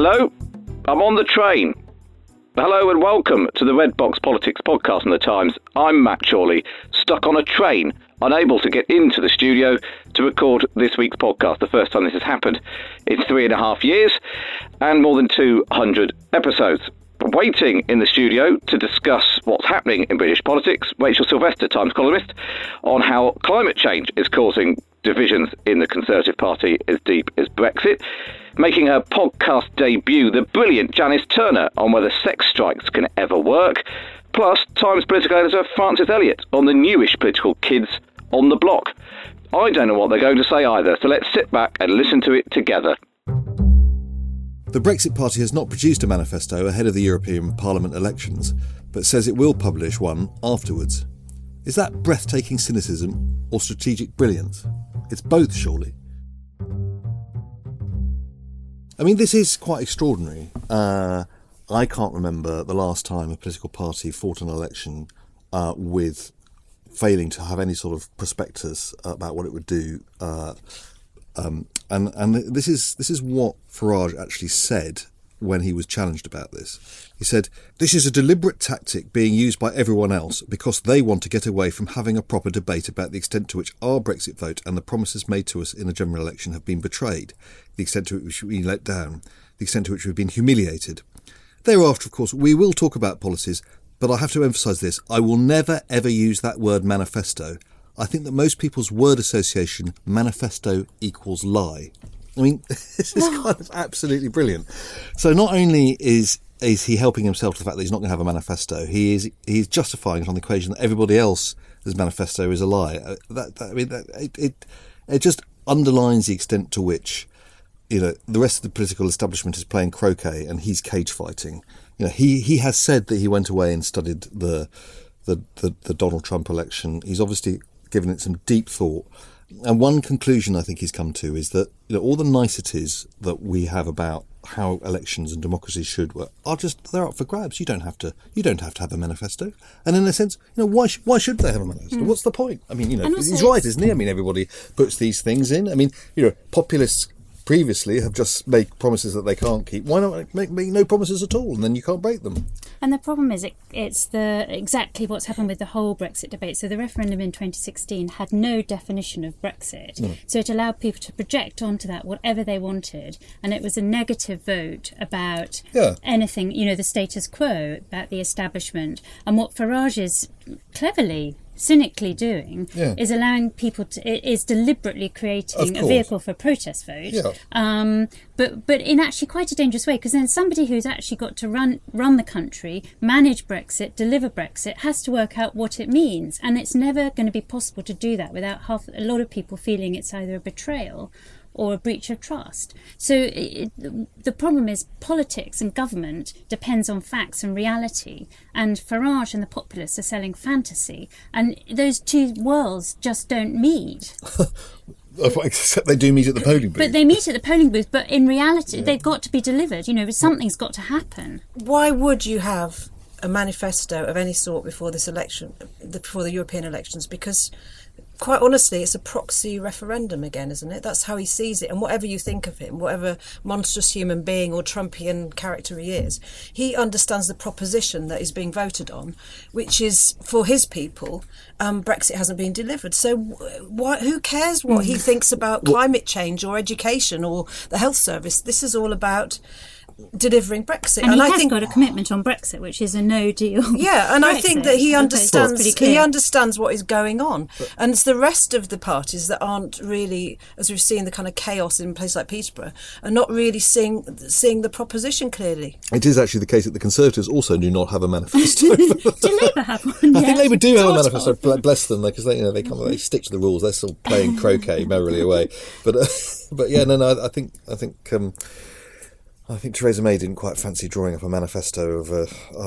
Hello, I'm on the train. Hello and welcome to the Red Box Politics podcast from the Times. I'm Matt Chorley, stuck on a train, unable to get into the studio to record this week's podcast. The first time this has happened in three and a half years and more than 200 episodes. Waiting in the studio to discuss what's happening in British politics, Rachel Sylvester, Times columnist, on how climate change is causing divisions in the Conservative Party as deep as Brexit making her podcast debut, the brilliant Janice Turner on whether sex strikes can ever work, plus Times political editor Francis Elliott on the newish political kids on the block. I don't know what they're going to say either, so let's sit back and listen to it together. The Brexit Party has not produced a manifesto ahead of the European Parliament elections, but says it will publish one afterwards. Is that breathtaking cynicism or strategic brilliance? It's both, surely. I mean, this is quite extraordinary. Uh, I can't remember the last time a political party fought an election uh, with failing to have any sort of prospectus about what it would do. Uh, um, and and this is this is what Farage actually said when he was challenged about this. He said, This is a deliberate tactic being used by everyone else because they want to get away from having a proper debate about the extent to which our Brexit vote and the promises made to us in the general election have been betrayed, the extent to which we've been let down, the extent to which we've been humiliated. Thereafter, of course, we will talk about policies, but I have to emphasise this I will never ever use that word manifesto. I think that most people's word association, manifesto equals lie. I mean, this is kind of absolutely brilliant. So not only is is he helping himself to the fact that he's not going to have a manifesto, he is he's justifying it on the equation that everybody else's manifesto is a lie. Uh, that, that I mean, that, it, it it just underlines the extent to which you know the rest of the political establishment is playing croquet and he's cage fighting. You know, he he has said that he went away and studied the the, the, the Donald Trump election. He's obviously given it some deep thought. And one conclusion I think he's come to is that you know, all the niceties that we have about how elections and democracy should work are just they're up for grabs. You don't have to you don't have to have a manifesto. And in a sense, you know, why sh- why should they have a manifesto? Mm. What's the point? I mean, you know, he's right, isn't he? I mean, everybody puts these things in. I mean, you know, populists previously have just made promises that they can't keep. Why not make, make no promises at all, and then you can't break them? And the problem is, it, it's the exactly what's happened with the whole Brexit debate. So the referendum in 2016 had no definition of Brexit, mm. so it allowed people to project onto that whatever they wanted, and it was a negative vote about yeah. anything, you know, the status quo, about the establishment, and what Farage is cleverly cynically doing yeah. is allowing people to is deliberately creating a vehicle for protest vote yeah. um, but but in actually quite a dangerous way because then somebody who's actually got to run run the country manage brexit deliver brexit has to work out what it means and it's never going to be possible to do that without half a lot of people feeling it's either a betrayal or a breach of trust. So it, the problem is politics and government depends on facts and reality, and Farage and the populists are selling fantasy, and those two worlds just don't meet. Except they do meet at the polling booth. But they meet at the polling booth, but in reality, yeah. they've got to be delivered. You know, something's got to happen. Why would you have a manifesto of any sort before this election, before the European elections, because quite honestly, it's a proxy referendum again, isn't it? That's how he sees it. And whatever you think of him, whatever monstrous human being or Trumpian character he is, he understands the proposition that is being voted on, which is for his people, um, Brexit hasn't been delivered. So why, who cares what he thinks about climate change or education or the health service? This is all about delivering Brexit. And, he I has think got a commitment on Brexit, which is a no deal. yeah, and I think that he Okay, so it's understands. He understands what is going on, and it's the rest of the parties that aren't really, as we've seen, the kind of chaos in places like Peterborough, are not really seeing seeing the proposition clearly. It is actually the case that the Conservatives also do not have a manifesto. Do Labour have one? I yet? think Labour do have a manifesto. bl- Bless them, because they, you know, they come, they stick to the rules. They're still playing croquet merrily away. But, uh, but yeah, no, no. I think, I think, um, I think Theresa May didn't quite fancy drawing up a manifesto of uh,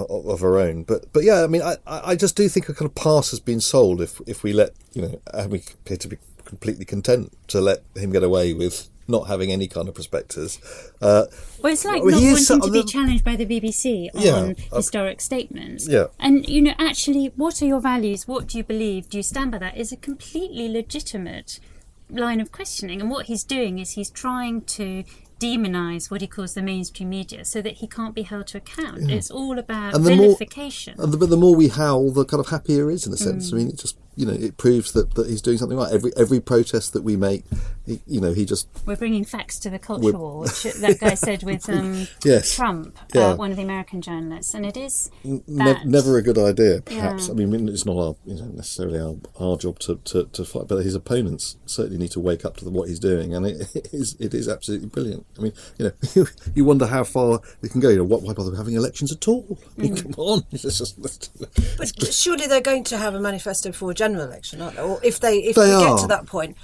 of her own. But, but yeah, I mean, I, I just do think a kind of pass has been sold if if we let you know, and we appear to be completely content to let him get away with not having any kind of prospectus. Uh, Well, it's like Well, not wanting to be the- challenged by the BBC on Yeah, historic statements. yeah. And, you know, actually, what are your values? What do you believe? Do you stand by that? Is a completely legitimate line of questioning. And what he's doing is he's trying to demonise what he calls the mainstream media so that he can't be held to account. Mm. It's all about And the more- vilification. And the, but the more we howl, the kind of happier he is in a mm. sense. I mean, it just you know it proves that, that he's doing something right. Every every protest that we make, he, you know, he just We're bringing facts to the culture war, which that guy said with um, Yes. Trump, Yeah. uh, one of the American journalists. And it is ne- that. never a good idea. Perhaps Yeah. I mean it's not our you know, necessarily our, our job to, to, to fight, but his opponents certainly need to wake up to the, what he's doing, and it, it is it is absolutely brilliant. I mean, you know, you wonder how far we can go. You know, what, why bother having elections at all? I mean, come on, it's just, But surely they're going to have a manifesto for a general election, aren't they? Or if they if They we get to that point.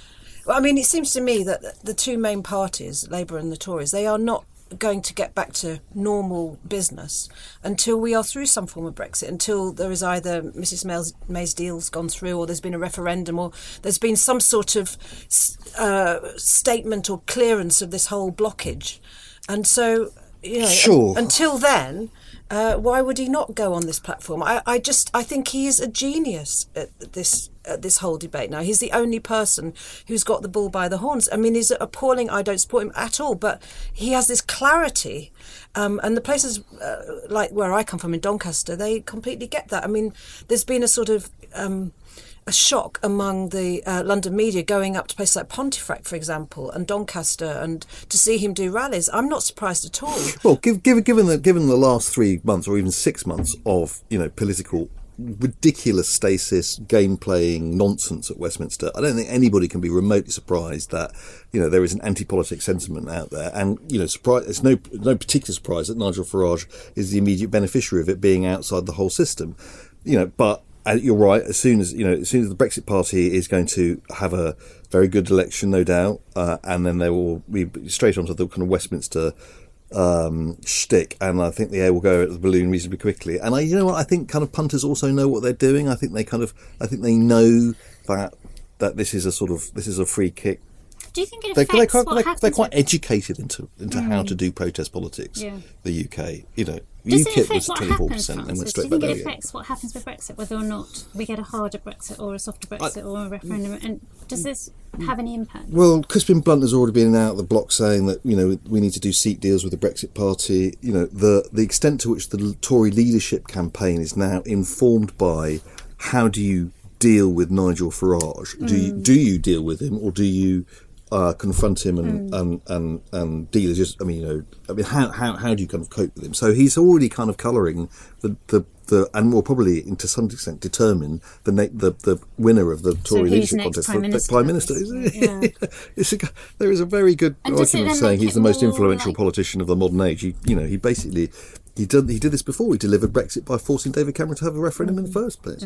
Well, I mean, it seems to me that the two main parties, Labour and the Tories, they are not going to get back to normal business until we are through some form of Brexit, until there is either Mrs May's, May's deal's gone through, or there's been a referendum, or there's been some sort of uh, statement or clearance of this whole blockage. And so, you know, Sure. until then, uh, why would he not go on this platform? I, I just I think he is a genius at this at this whole debate now. He's the only person who's got the bull by the horns. I mean, he's appalling. I don't support him at all, but he has this clarity. Um, and the places uh, like where I come from in Doncaster, they completely get that. I mean, there's been a sort of um, a shock among the uh, London media going up to places like Pontefract, for example, and Doncaster, and to see him do rallies. I'm not surprised at all. Well, give, give, given the given the last three months or even six months of you know political ridiculous stasis, game playing nonsense at Westminster, I don't think anybody can be remotely surprised that you know there is an anti-politic sentiment out there, and you know surprise, it's no no particular surprise that Nigel Farage is the immediate beneficiary of it being outside the whole system, you know, but. Uh, You're right. As soon as you know, as soon as the Brexit Party is going to have a very good election, no doubt, uh, and then they will be straight onto the kind of Westminster um, shtick, and I think the air will go at the balloon reasonably quickly. And I, you know what, I think kind of punters also know what they're doing. I think they kind of, I think they know that that this is a sort of this is a free kick. Do you think it affects they're quite, what they're, they're quite educated into into how to do protest politics. Yeah. The UK, you know, UKIP was what twenty four happens, percent and Francis? went Do you think it affects what happens with Brexit, whether or not we get a harder Brexit or a softer Brexit or a referendum? And does this mm. have any impact? Well, Crispin Blunt has already been out of the block saying that you know we need to do seat deals with the Brexit Party. You know the the extent to which the Tory leadership campaign is now informed by how do you deal with Nigel Farage? Do you mm. do you deal with him or do you uh, confront him and, and, and, and deal just I mean you know I mean how, how how do you kind of cope with him? So he's already kind of colouring the, the the and will probably to some extent determine the na- the the winner of the Tory who's leadership contest. Prime The- the Minister, Prime Minister, obviously. Yeah. it's a, there is a very good And argument saying he's the most influential like- politician of the modern age. He, you know, he basically he did he did this before. He delivered Brexit by forcing David Cameron to have a referendum in the first place.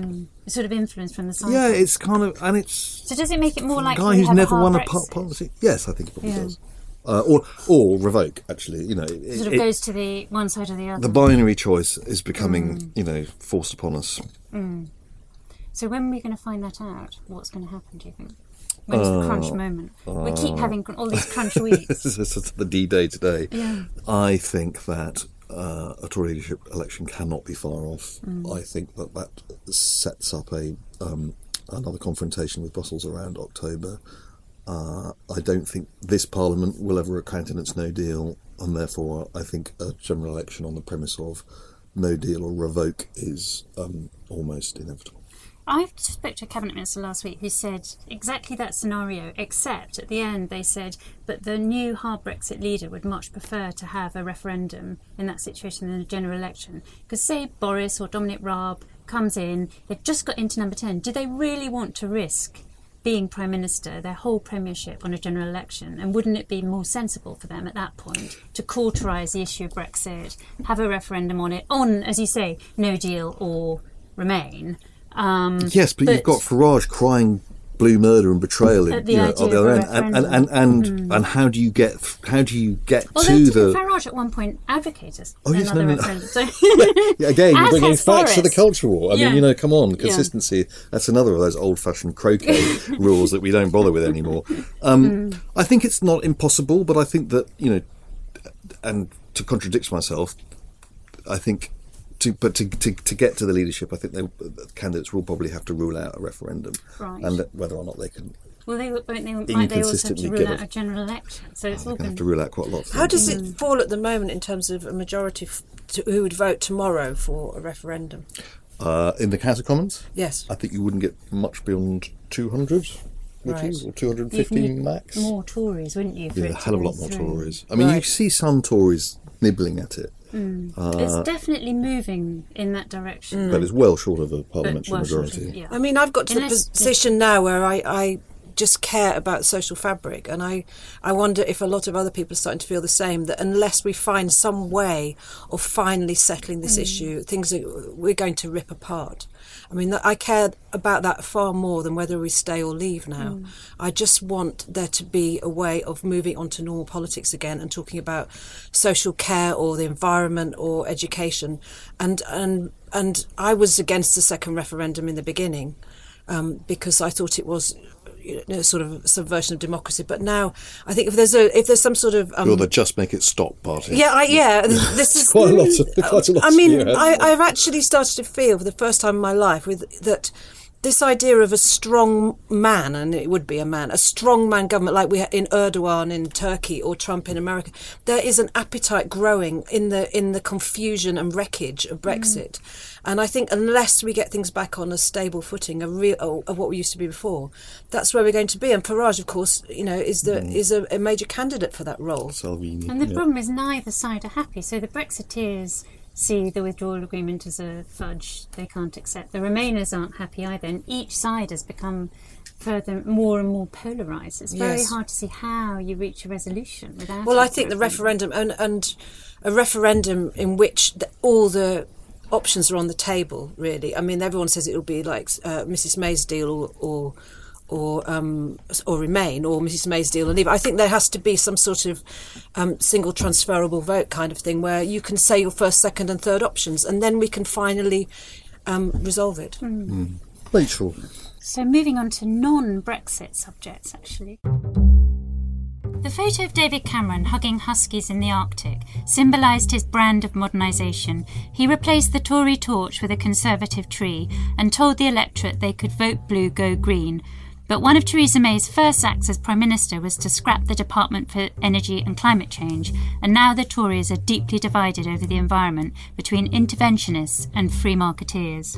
It's sort of influence from the side. Yeah, it's kind of and it's So does it make it more a like guy who's never won a par- policy. Yes, I think it probably Yeah. does. Uh, or or revoke. Actually, you know, it, Sort of it- goes to the one side or the other. the binary choice is becoming Mm. you know forced upon us. So when are we going to find that out? What's going to happen? Do you think? When's the crunch Uh, moment? we keep having all these crunch weeks. this is the D day today. Yeah. I think that uh, a Tory leadership election cannot be far off. Mm. I think that that sets up a um, another confrontation with Brussels around October. Uh, I don't think this Parliament will ever countenance no deal, and therefore I think a general election on the premise of no deal or revoke is um, almost inevitable. I spoke to a cabinet minister last week who said exactly that scenario, except at the end they said, that the new hard Brexit leader would much prefer to have a referendum in that situation than a general election. Because say Boris or Dominic Raab comes in, they've just got into number 10. Do they really want to risk being Prime Minister, their whole premiership on a general election? And wouldn't it be more sensible for them at that point to cauterise the issue of Brexit, have a referendum on it, on, as you say, no deal or remain? Um, Yes, but, you've got Farage crying blue murder and betrayal At in, the you know, on the other end, and and and and, and how do you get how do you get Although to the Farage at one point advocate us Oh, yes, another no, no, no. So- Yeah, again, you're bringing facts to the culture war. I Yeah. mean, you know, come on, Yeah. consistency. That's another of those old-fashioned croquet rules that we don't bother with anymore. Um, Mm. I think it's not impossible, but I think that you know, and to contradict myself, I think. To, but to, to, to get to the leadership, I think they, the candidates will probably have to rule out a referendum, Right. and that whether or not they can, well, they, won't they, might they also have to rule out a general election? So it's all they have going to rule out quite a lot. Of How things. does it fall at the moment in terms of a majority f- to, who would vote tomorrow for a referendum? Uh, in the House of Commons, Yes. I think you wouldn't get much beyond 200, would Right. you? Or You'd max? more Tories, wouldn't you? Yeah, a hell of a lot more through? Tories. I mean, you see some Tories nibbling at it, Mm. Uh, it's definitely moving in that direction. but it's well short of a parliamentary well, majority. of, yeah. I mean, I've got to Unless- the position now where I, I just care about social fabric, and I, I wonder if a lot of other people are starting to feel the same. That unless we find some way of finally settling this mm. issue, things are, we're going to rip apart. I mean, I care about that far more than whether we stay or leave now. Mm. I just want there to be a way of moving on to normal politics again and talking about social care or the environment or education. And and and I was against the second referendum in the beginning um, because I thought it was you know, sort of subversion of democracy. But now I think if there's a if there's some sort of um, You're the just make it stop party. yeah, I, yeah. This is quite a lot of- quite a lot I mean, I, I've actually started to feel for the first time in my life with that this idea of a strong man, and it would be a man, a strong man government like we have in Erdogan in Turkey or Trump in America. There is an appetite growing in the in the confusion and wreckage of Brexit, mm. and I think unless we get things back on a stable footing, a real oh, of what we used to be before, that's where we're going to be. And Farage, of course, you know, is the mm. is a, a major candidate for that role. Salvini. And the yeah. problem is neither side are happy. So the Brexiteers see the withdrawal agreement as a fudge they can't accept. The Remainers aren't happy either, and each side has become further more and more polarised. It's very Yes. hard to see how you reach a resolution without. Well, I think the referendum and and a referendum in which the, all the options are on the table. Really, I mean, everyone says it will be like uh, Mrs May's deal or. or or um, or remain, or Mrs May's deal and leave. I think there has to be some sort of um, single transferable vote kind of thing where you can say your first, second, and third options, and then we can finally um, resolve it. Rachel. So moving on to non-Brexit subjects, actually. The photo of David Cameron hugging huskies in the Arctic symbolised his brand of modernisation. He replaced the Tory torch with a Conservative tree and told the electorate they could vote blue, go green. But one of Theresa May's first acts as Prime Minister was to scrap the Department for Energy and Climate Change, and now the Tories are deeply divided over the environment between interventionists and free marketeers.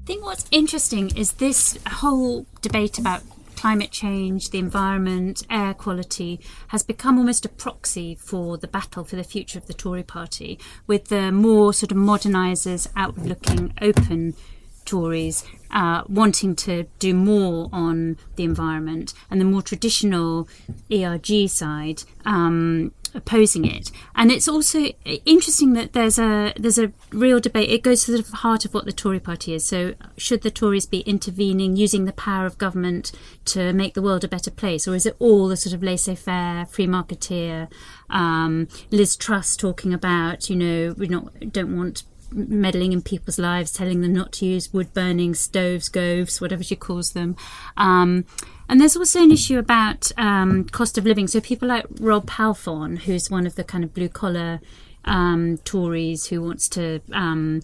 I think what's interesting is this whole debate about climate change, the environment, air quality has become almost a proxy for the battle for the future of the Tory party, with the more sort of modernisers, outward looking, open Tories uh, wanting to do more on the environment, and the more traditional ERG side um, opposing it. And it's also interesting that there's a there's a real debate. It goes to the heart of what the Tory party is. So, should the Tories be intervening, using the power of government to make the world a better place, or is it all the sort of laissez-faire, free marketeer? Um, Liz Truss talking about, you know, we not don't want meddling in people's lives, telling them not to use wood burning stoves, goves, whatever she calls them. Um, and there's also an issue about um, cost of living. So people like Rob Halfon, who's one of the kind of blue collar um, Tories who wants to, um,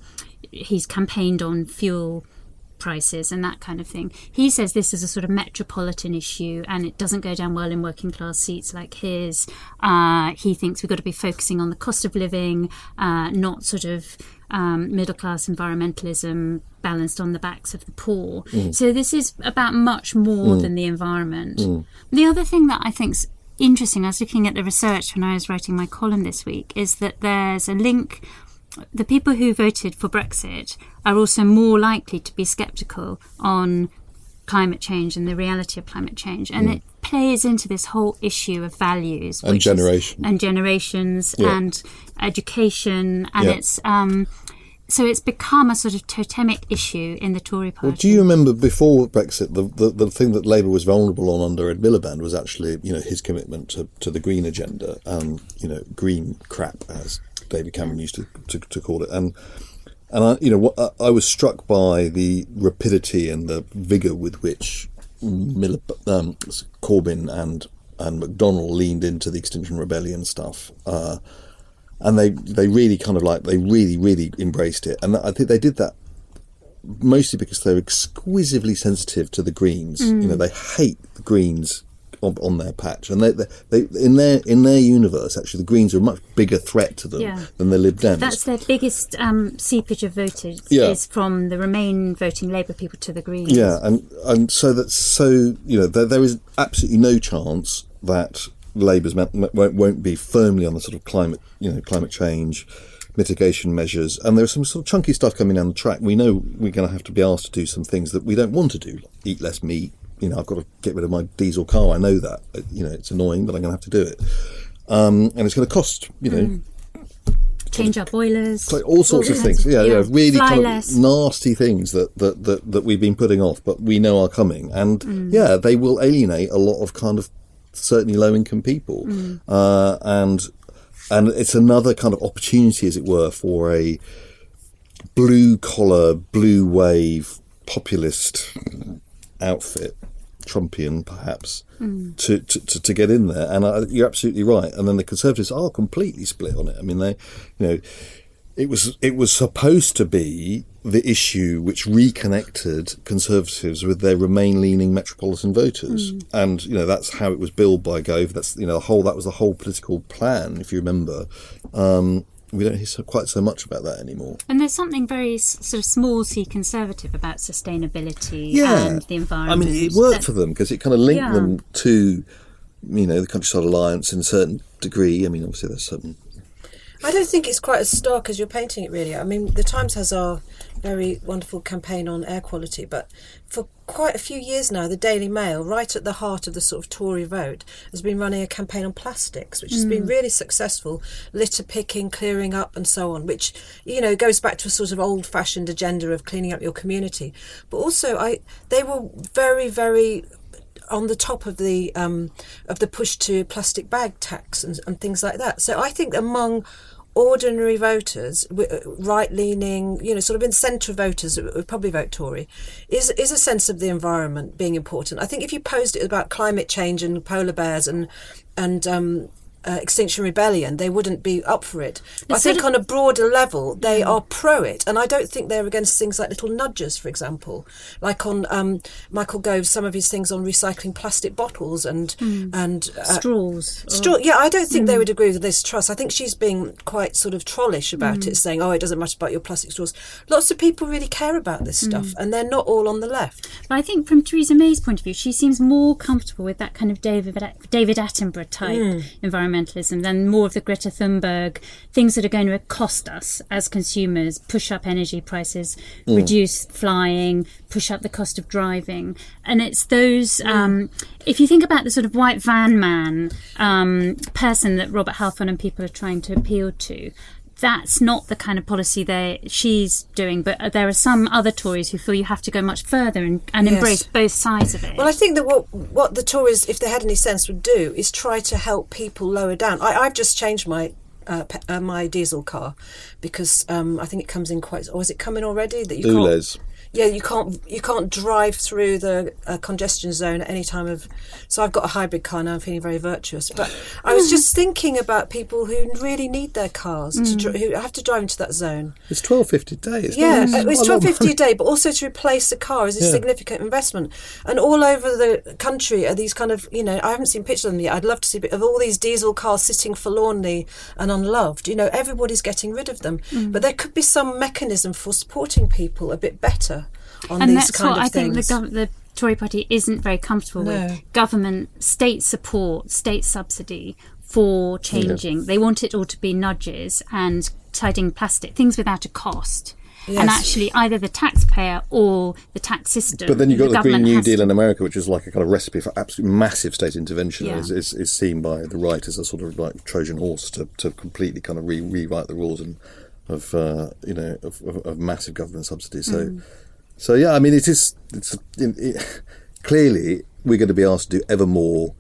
he's campaigned on fuel prices and that kind of thing. He says this is a sort of metropolitan issue and it doesn't go down well in working class seats like his. Uh, he thinks we've got to be focusing on the cost of living, uh, not sort of um, middle class environmentalism balanced on the backs of the poor. Mm. So this is about much more mm. than the environment. Mm. The other thing that I think's interesting, I was looking at the research when I was writing my column this week, is that there's a link the people who voted for Brexit are also more likely to be sceptical on climate change and the reality of climate change. And it plays into this whole issue of values And is- and generations Yeah. and education. And Yeah. it's um, so it's become a sort of totemic issue in the Tory party. Well, do you remember before Brexit, the, the, the thing that Labour was vulnerable on under Ed Miliband was actually, you know, his commitment to, to the green agenda, and you know, green crap, as David Cameron used to, to, to call it. And and I, you know, what, I, I was struck by the rapidity and the vigour with which Mil- um, Corbyn and and McDonnell leaned into the Extinction Rebellion stuff. Uh, and they, they really kind of like they really really embraced it, and I think they did that mostly because they're exquisitely sensitive to the greens. You know, they hate the greens on, on their patch, and they, they, they in their in their universe, actually, the greens are a much bigger threat to them Yeah. than the Lib Dems. That's their biggest um, seepage of voters Yeah. is from the Remain voting Labour people to the Greens. Yeah, and and so that so you know there, there is absolutely no chance that Labour's won't, won't be firmly on the sort of climate you know climate change mitigation measures, and there's some sort of chunky stuff coming down the track. We know we're going to have to be asked to do some things that we don't want to do, like eat less meat. You know, I've got to get rid of my diesel car. I know that. You know, it's annoying, but I'm going to have to do it. Um, and it's going to cost, you know, Change our boilers. all sorts of things. Yeah, yeah, really kind of nasty things that, that, that, that we've been putting off, but we know are coming. And Mm. yeah, they will alienate a lot of kind of certainly low income people. Mm. Uh, and and it's another kind of opportunity, as it were, for a blue collar, blue wave populist outfit, Trumpian perhaps, to, to, to, to get in there. And I, you're absolutely right. And then the Conservatives are completely split on it. I mean, they, you know, it was it was supposed to be the issue which reconnected Conservatives with their Remain-leaning metropolitan voters, and you know that's how it was billed by Gove. That's you know the whole that was the whole political plan, if you remember. Um, we don't hear so, quite so much about that anymore. And there's something very s- sort of small c conservative about sustainability yeah. and the environment. I mean, it worked That- for them because it kind of linked Yeah. them to, you know, the Countryside Alliance in a certain degree. I mean, obviously there's certain. I don't think it's quite as stark as you're painting it, really. I mean, the Times has our very wonderful campaign on air quality, but for quite a few years now, the Daily Mail, right at the heart of the sort of Tory vote, has been running a campaign on plastics, which has been mm. really successful, litter picking, clearing up, and so on, which, you know, goes back to a sort of old fashioned agenda of cleaning up your community. But also, I they were very, very on the top of the um, of the push to plastic bag tax and, and things like that. So I think among ordinary voters, right leaning, you know, sort of in centre voters would probably vote Tory, is is a sense of the environment being important. I think if you posed it about climate change and polar bears and and um, uh, Extinction Rebellion, they wouldn't be up for it. But I think of- on a broader level, they are pro it, and I don't think they're against things like little nudges, for example, like on um, Michael Gove's some of his things on recycling plastic bottles and and uh, straws. or- yeah, I don't think they would agree with Liz Truss. I think she's being quite sort of trollish about it, saying, "Oh, it doesn't matter about your plastic straws." Lots of people really care about this stuff, and they're not all on the left. But I think from Theresa May's point of view, she seems more comfortable with that kind of David David Attenborough type environmentalism than more of the Greta Thunberg things that are going to cost us as consumers, push up energy prices, reduce flying, push up the cost of driving, and it's those. Um, if you think about the sort of white van man um, person that Robert Halfon and people are trying to appeal to that's not the kind of policy they she's doing. But there are some other Tories who feel you have to go much further and, and Yes. embrace both sides of it. Well, I think that what what the Tories, if they had any sense, would do is try to help people lower down. I, I've just changed my uh, pe- uh, my diesel car because um, I think it comes in quite. Or is it coming already? That you can't. ULEZ. Yeah, you can't you can't drive through the uh, congestion zone at any time of. So I've got a hybrid car now. I'm feeling very virtuous. But I was just thinking about people who really need their cars to dri- who have to drive into that zone. It's twelve fifty a day. It's Yeah, not- uh, it's not a twelve of fifty a day, but also to replace the car is a Yeah. significant investment. And all over the country are these kind of, you know, I haven't seen pictures of them yet. I'd love to see a of all these diesel cars sitting forlornly and unloved. You know, everybody's getting rid of them, Mm. but there could be some mechanism for supporting people a bit better on and these that's kind what of I think the, gov- the Tory party isn't very comfortable No. with government, state support, state subsidy for changing. They want it all to be nudges and tidying plastic, things without a cost. And actually, either the taxpayer or the tax system. But then you've got the, Green New Deal to- in America, which is like a kind of recipe for absolute massive state intervention. Yeah. Is, is, is seen by the right as a sort of like Trojan horse to, to completely kind of re- rewrite the rules and of uh, you know of, of, of massive government subsidies. So, Mm. So yeah, I mean, it is. It's it, clearly we're going to be asked to do ever more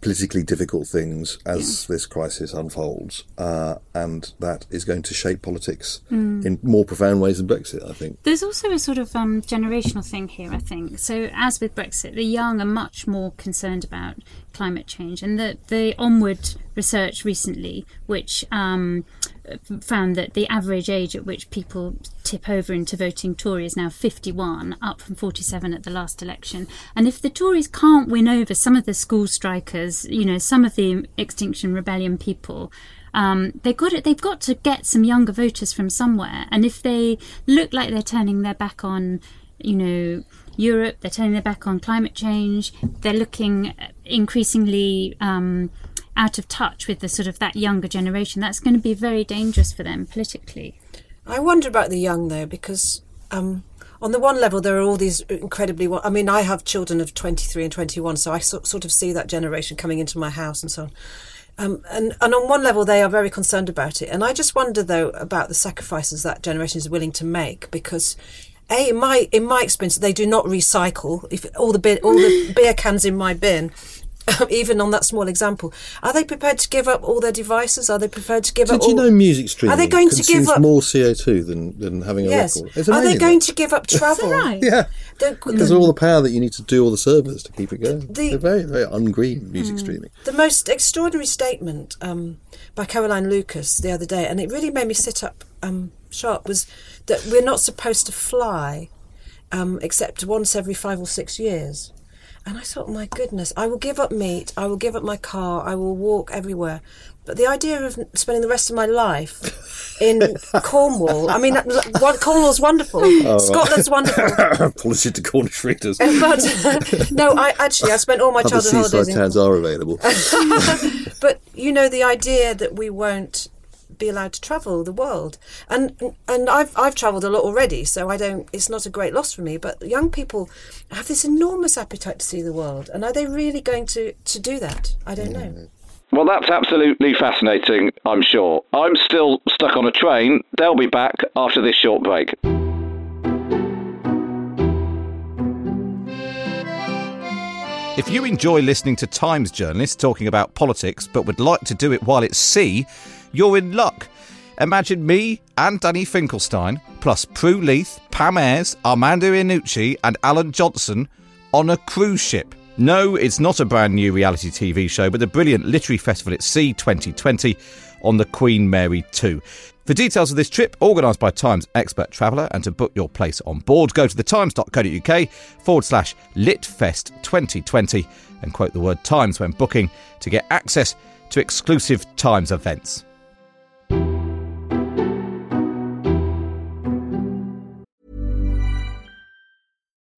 politically difficult things as this crisis unfolds, uh, and that is going to shape politics Mm. in more profound ways than Brexit. I think. There's also a sort of um, generational thing here, I think. So, as with Brexit, the young are much more concerned about climate change, and the the Onward research recently, which um, found that the average age at which people tip over into voting Tory is now 51, up from 47 at the last election. And if the Tories can't win over some of the school strikers, you know, some of the Extinction Rebellion people, um, they've got it. They've got to get some younger voters from somewhere. And if they look like they're turning their back on, you know, Europe, they're turning their back on climate change. They're looking increasingly um, out of touch with the sort of that younger generation. That's going to be very dangerous for them politically. I wonder about the young though, because um, on the one level there are all these incredibly. I mean, I have children of twenty three and twenty one, so I sort of see that generation coming into my house and so on. Um, and, and on one level, they are very concerned about it. And I just wonder, though, about the sacrifices that generation is willing to make because. A, in my in my experience, they do not recycle. If all the bin, all the beer cans in my bin, even on that small example, are they prepared to give up all their devices? Are they prepared to give up? Did you all, know music streaming Are they going to give up? more CO two than, than having a Yes. record? It's Are they going that. to give up travel? right? Yeah, because all the power that you need to do all the servers to keep it going. The- They're very very ungreen music streaming. the most extraordinary statement um, by Caroline Lucas the other day, and it really made me sit up um, sharp, was that we're not supposed to fly um, except once every five or six years. And I thought, my goodness, I will give up meat, I will give up my car, I will walk everywhere. But the idea of spending the rest of my life in Cornwall, I mean, Cornwall's wonderful, Scotland's wonderful. Apology to Cornish readers. But no, I actually I spent all my childhood holidays seaside in towns are available. but you know the idea that we won't be allowed to travel the world and and I've I've traveled a lot already so I don't it's not a great loss for me but young people have this enormous appetite to see the world and are they really going to to do that I don't know mm. Well, that's absolutely fascinating, I'm sure. I'm still stuck on a train. They'll be back after this short break. If you enjoy listening to Times journalists talking about politics but would like to do it while it's sea, you're in luck. Imagine me and Danny Finkelstein, plus Prue Leith, Pam Ayres, Armando Iannucci, and Alan Johnson on a cruise ship. No, it's not a brand new reality TV show, but the brilliant literary festival at sea 2020 on the Queen Mary 2. For details of this trip, organised by Times expert traveller, and to book your place on board, go to thetimes.co.uk forward slash litfest 2020 and quote the word Times when booking to get access to exclusive Times events.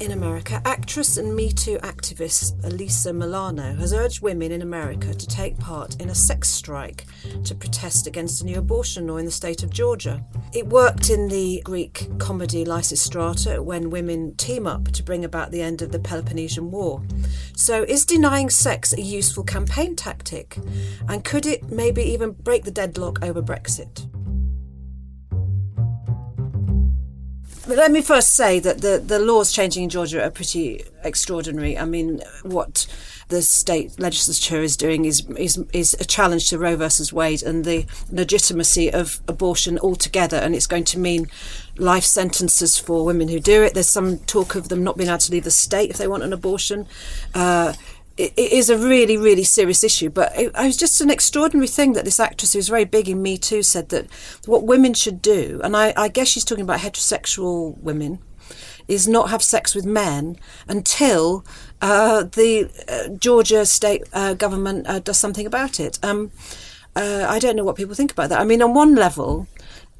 In America, actress and Me Too activist Alyssa Milano has urged women in America to take part in a sex strike to protest against a new abortion law in the state of Georgia. It worked in the Greek comedy Lysistrata when women team up to bring about the end of the Peloponnesian War. So, is denying sex a useful campaign tactic? And could it maybe even break the deadlock over Brexit? Let me first say that the, the laws changing in Georgia are pretty extraordinary. I mean, what the state legislature is doing is is is a challenge to Roe versus Wade and the legitimacy of abortion altogether, and it's going to mean life sentences for women who do it. There's some talk of them not being able to leave the state if they want an abortion. Uh, it is a really, really serious issue. But it, it, was just an extraordinary thing that this actress, who's very big in Me Too, said that what women should do, and I, I guess she's talking about heterosexual women, is not have sex with men until uh, the uh, Georgia state uh, government uh, does something about it. Um, uh, I don't know what people think about that. I mean, on one level,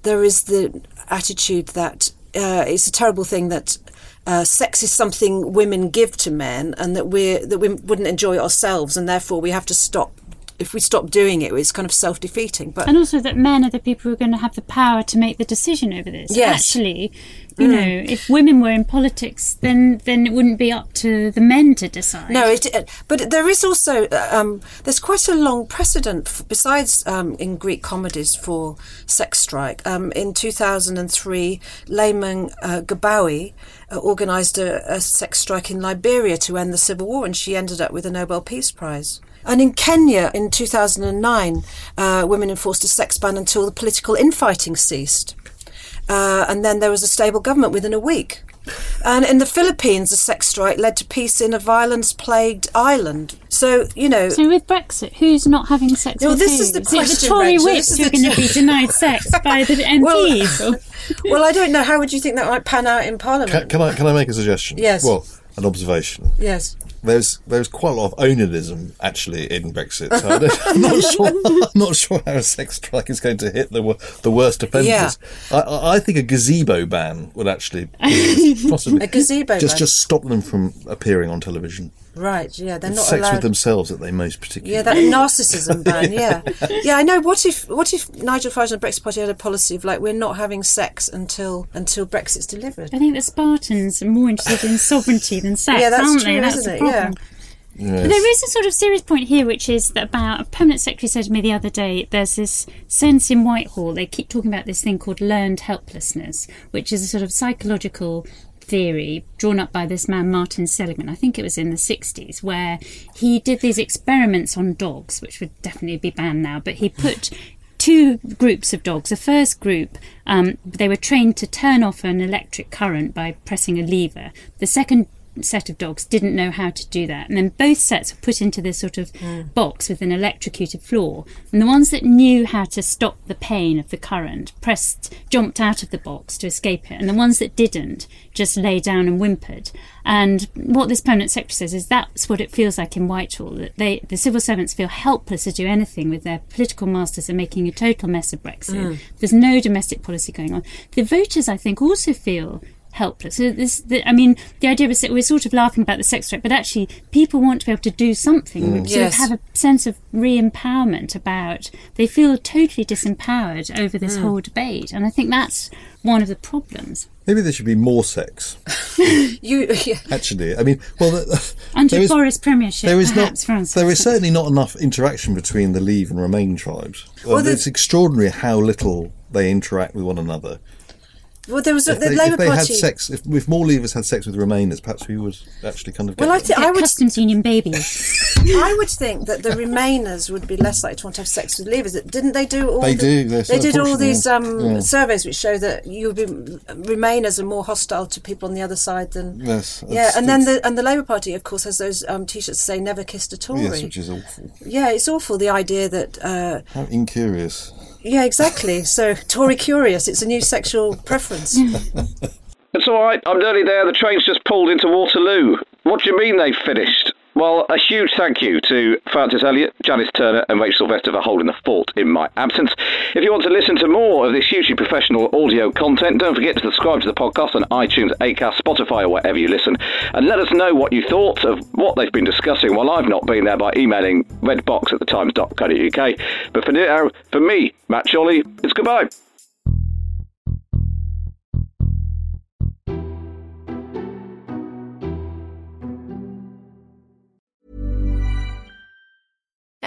there is the attitude that uh, it's a terrible thing that uh, sex is something women give to men, and that we that we wouldn't enjoy ourselves, and therefore we have to stop. If we stop doing it, it's kind of self defeating. But and also that men are the people who are going to have the power to make the decision over this. Yes. Actually, you mm. know, if women were in politics, then then it wouldn't be up to the men to decide. No, it, but there is also um, there's quite a long precedent besides um, in Greek comedies for sex strike. Um, in 2003, Leymah uh, Gbowee uh, organised a, a sex strike in Liberia to end the civil war, and she ended up with a Nobel Peace Prize. And in Kenya in 2009, uh, women enforced a sex ban until the political infighting ceased. Uh, and then there was a stable government within a week. And in the Philippines, a sex strike led to peace in a violence plagued island. So, you know. So, with Brexit, who's not having sex well, with this who? is the question. Is it the Tory Rachel, whips who are going to be denied sex by the MPs? well, well, I don't know. How would you think that might pan out in Parliament? Can, can I, can I make a suggestion? Yes. Well, an observation. Yes there's there's quite a lot of onanism actually in Brexit. So I'm not sure. I'm not sure how a sex strike is going to hit the the worst offenders. Yeah. I, I think a gazebo ban would actually possibly a gazebo just ban. just stop them from appearing on television. Right, yeah, they're not sex allowed... with themselves that they most particularly. Yeah, that narcissism ban. Yeah, yeah, I know. What if what if Nigel Farage and the Brexit Party had a policy of like we're not having sex until until Brexit's delivered? I think the Spartans are more interested in sovereignty than sex, yeah, that's aren't true, they? Isn't the it? Problem. Yeah. Yes. But there is a sort of serious point here, which is that about a permanent secretary said to me the other day. There's this sense in Whitehall. They keep talking about this thing called learned helplessness, which is a sort of psychological theory drawn up by this man Martin Seligman. I think it was in the 60s, where he did these experiments on dogs, which would definitely be banned now. But he put two groups of dogs. The first group, um, they were trained to turn off an electric current by pressing a lever. The second set of dogs didn't know how to do that. And then both sets were put into this sort of mm. box with an electrocuted floor. And the ones that knew how to stop the pain of the current pressed, jumped out of the box to escape it. And the ones that didn't just lay down and whimpered. And what this permanent secretary says is that's what it feels like in Whitehall, that they, the civil servants feel helpless to do anything with their political masters are making a total mess of Brexit. Mm. There's no domestic policy going on. The voters, I think, also feel helpless. So this, the, I mean, the idea is that we're sort of laughing about the sex threat, but actually, people want to be able to do something. Mm. Sort Yes. of have a sense of re-empowerment about. They feel totally disempowered over Mm. this whole debate, and I think that's one of the problems. Maybe there should be more sex. You, yeah. Actually, I mean, well, the- Under there is- Boris Premiership, there is perhaps, not. Francis. There is certainly not enough interaction between the Leave and Remain tribes. Well, the- it's extraordinary how little they interact with one another. Well, there was a, If the they, Labour if they Party. had sex, if, if more Leavers had sex with Remainers, perhaps we would actually kind of. Get Well, I them. think I would customs union babies. I would think that the Remainers would be less likely to want to have sex with Leavers. Didn't they do all? They the, do, yes, They did all these um, yeah. surveys which show that you would be Remainers are more hostile to people on the other side than. Yes, Yeah, and then the and the Labour Party, of course, has those um, T-shirts that say "Never kissed a Tory." Yes, which is awful. yeah, it's awful. The idea that. Uh, How incurious. Yeah, exactly. So Tory curious. It's a new sexual preference. It's all right. I'm nearly there. The train's just pulled into Waterloo. What do you mean they've finished? Well, a huge thank you to Francis Elliott, Janice Turner, and Rachel Sylvester for holding the fort in my absence. If you want to listen to more of this hugely professional audio content, don't forget to subscribe to the podcast on iTunes, Acast, Spotify, or wherever you listen. And let us know what you thought of what they've been discussing while I've not been there by emailing redbox at thetimes.co.uk. But for now, for me, Matt Chorley, it's goodbye.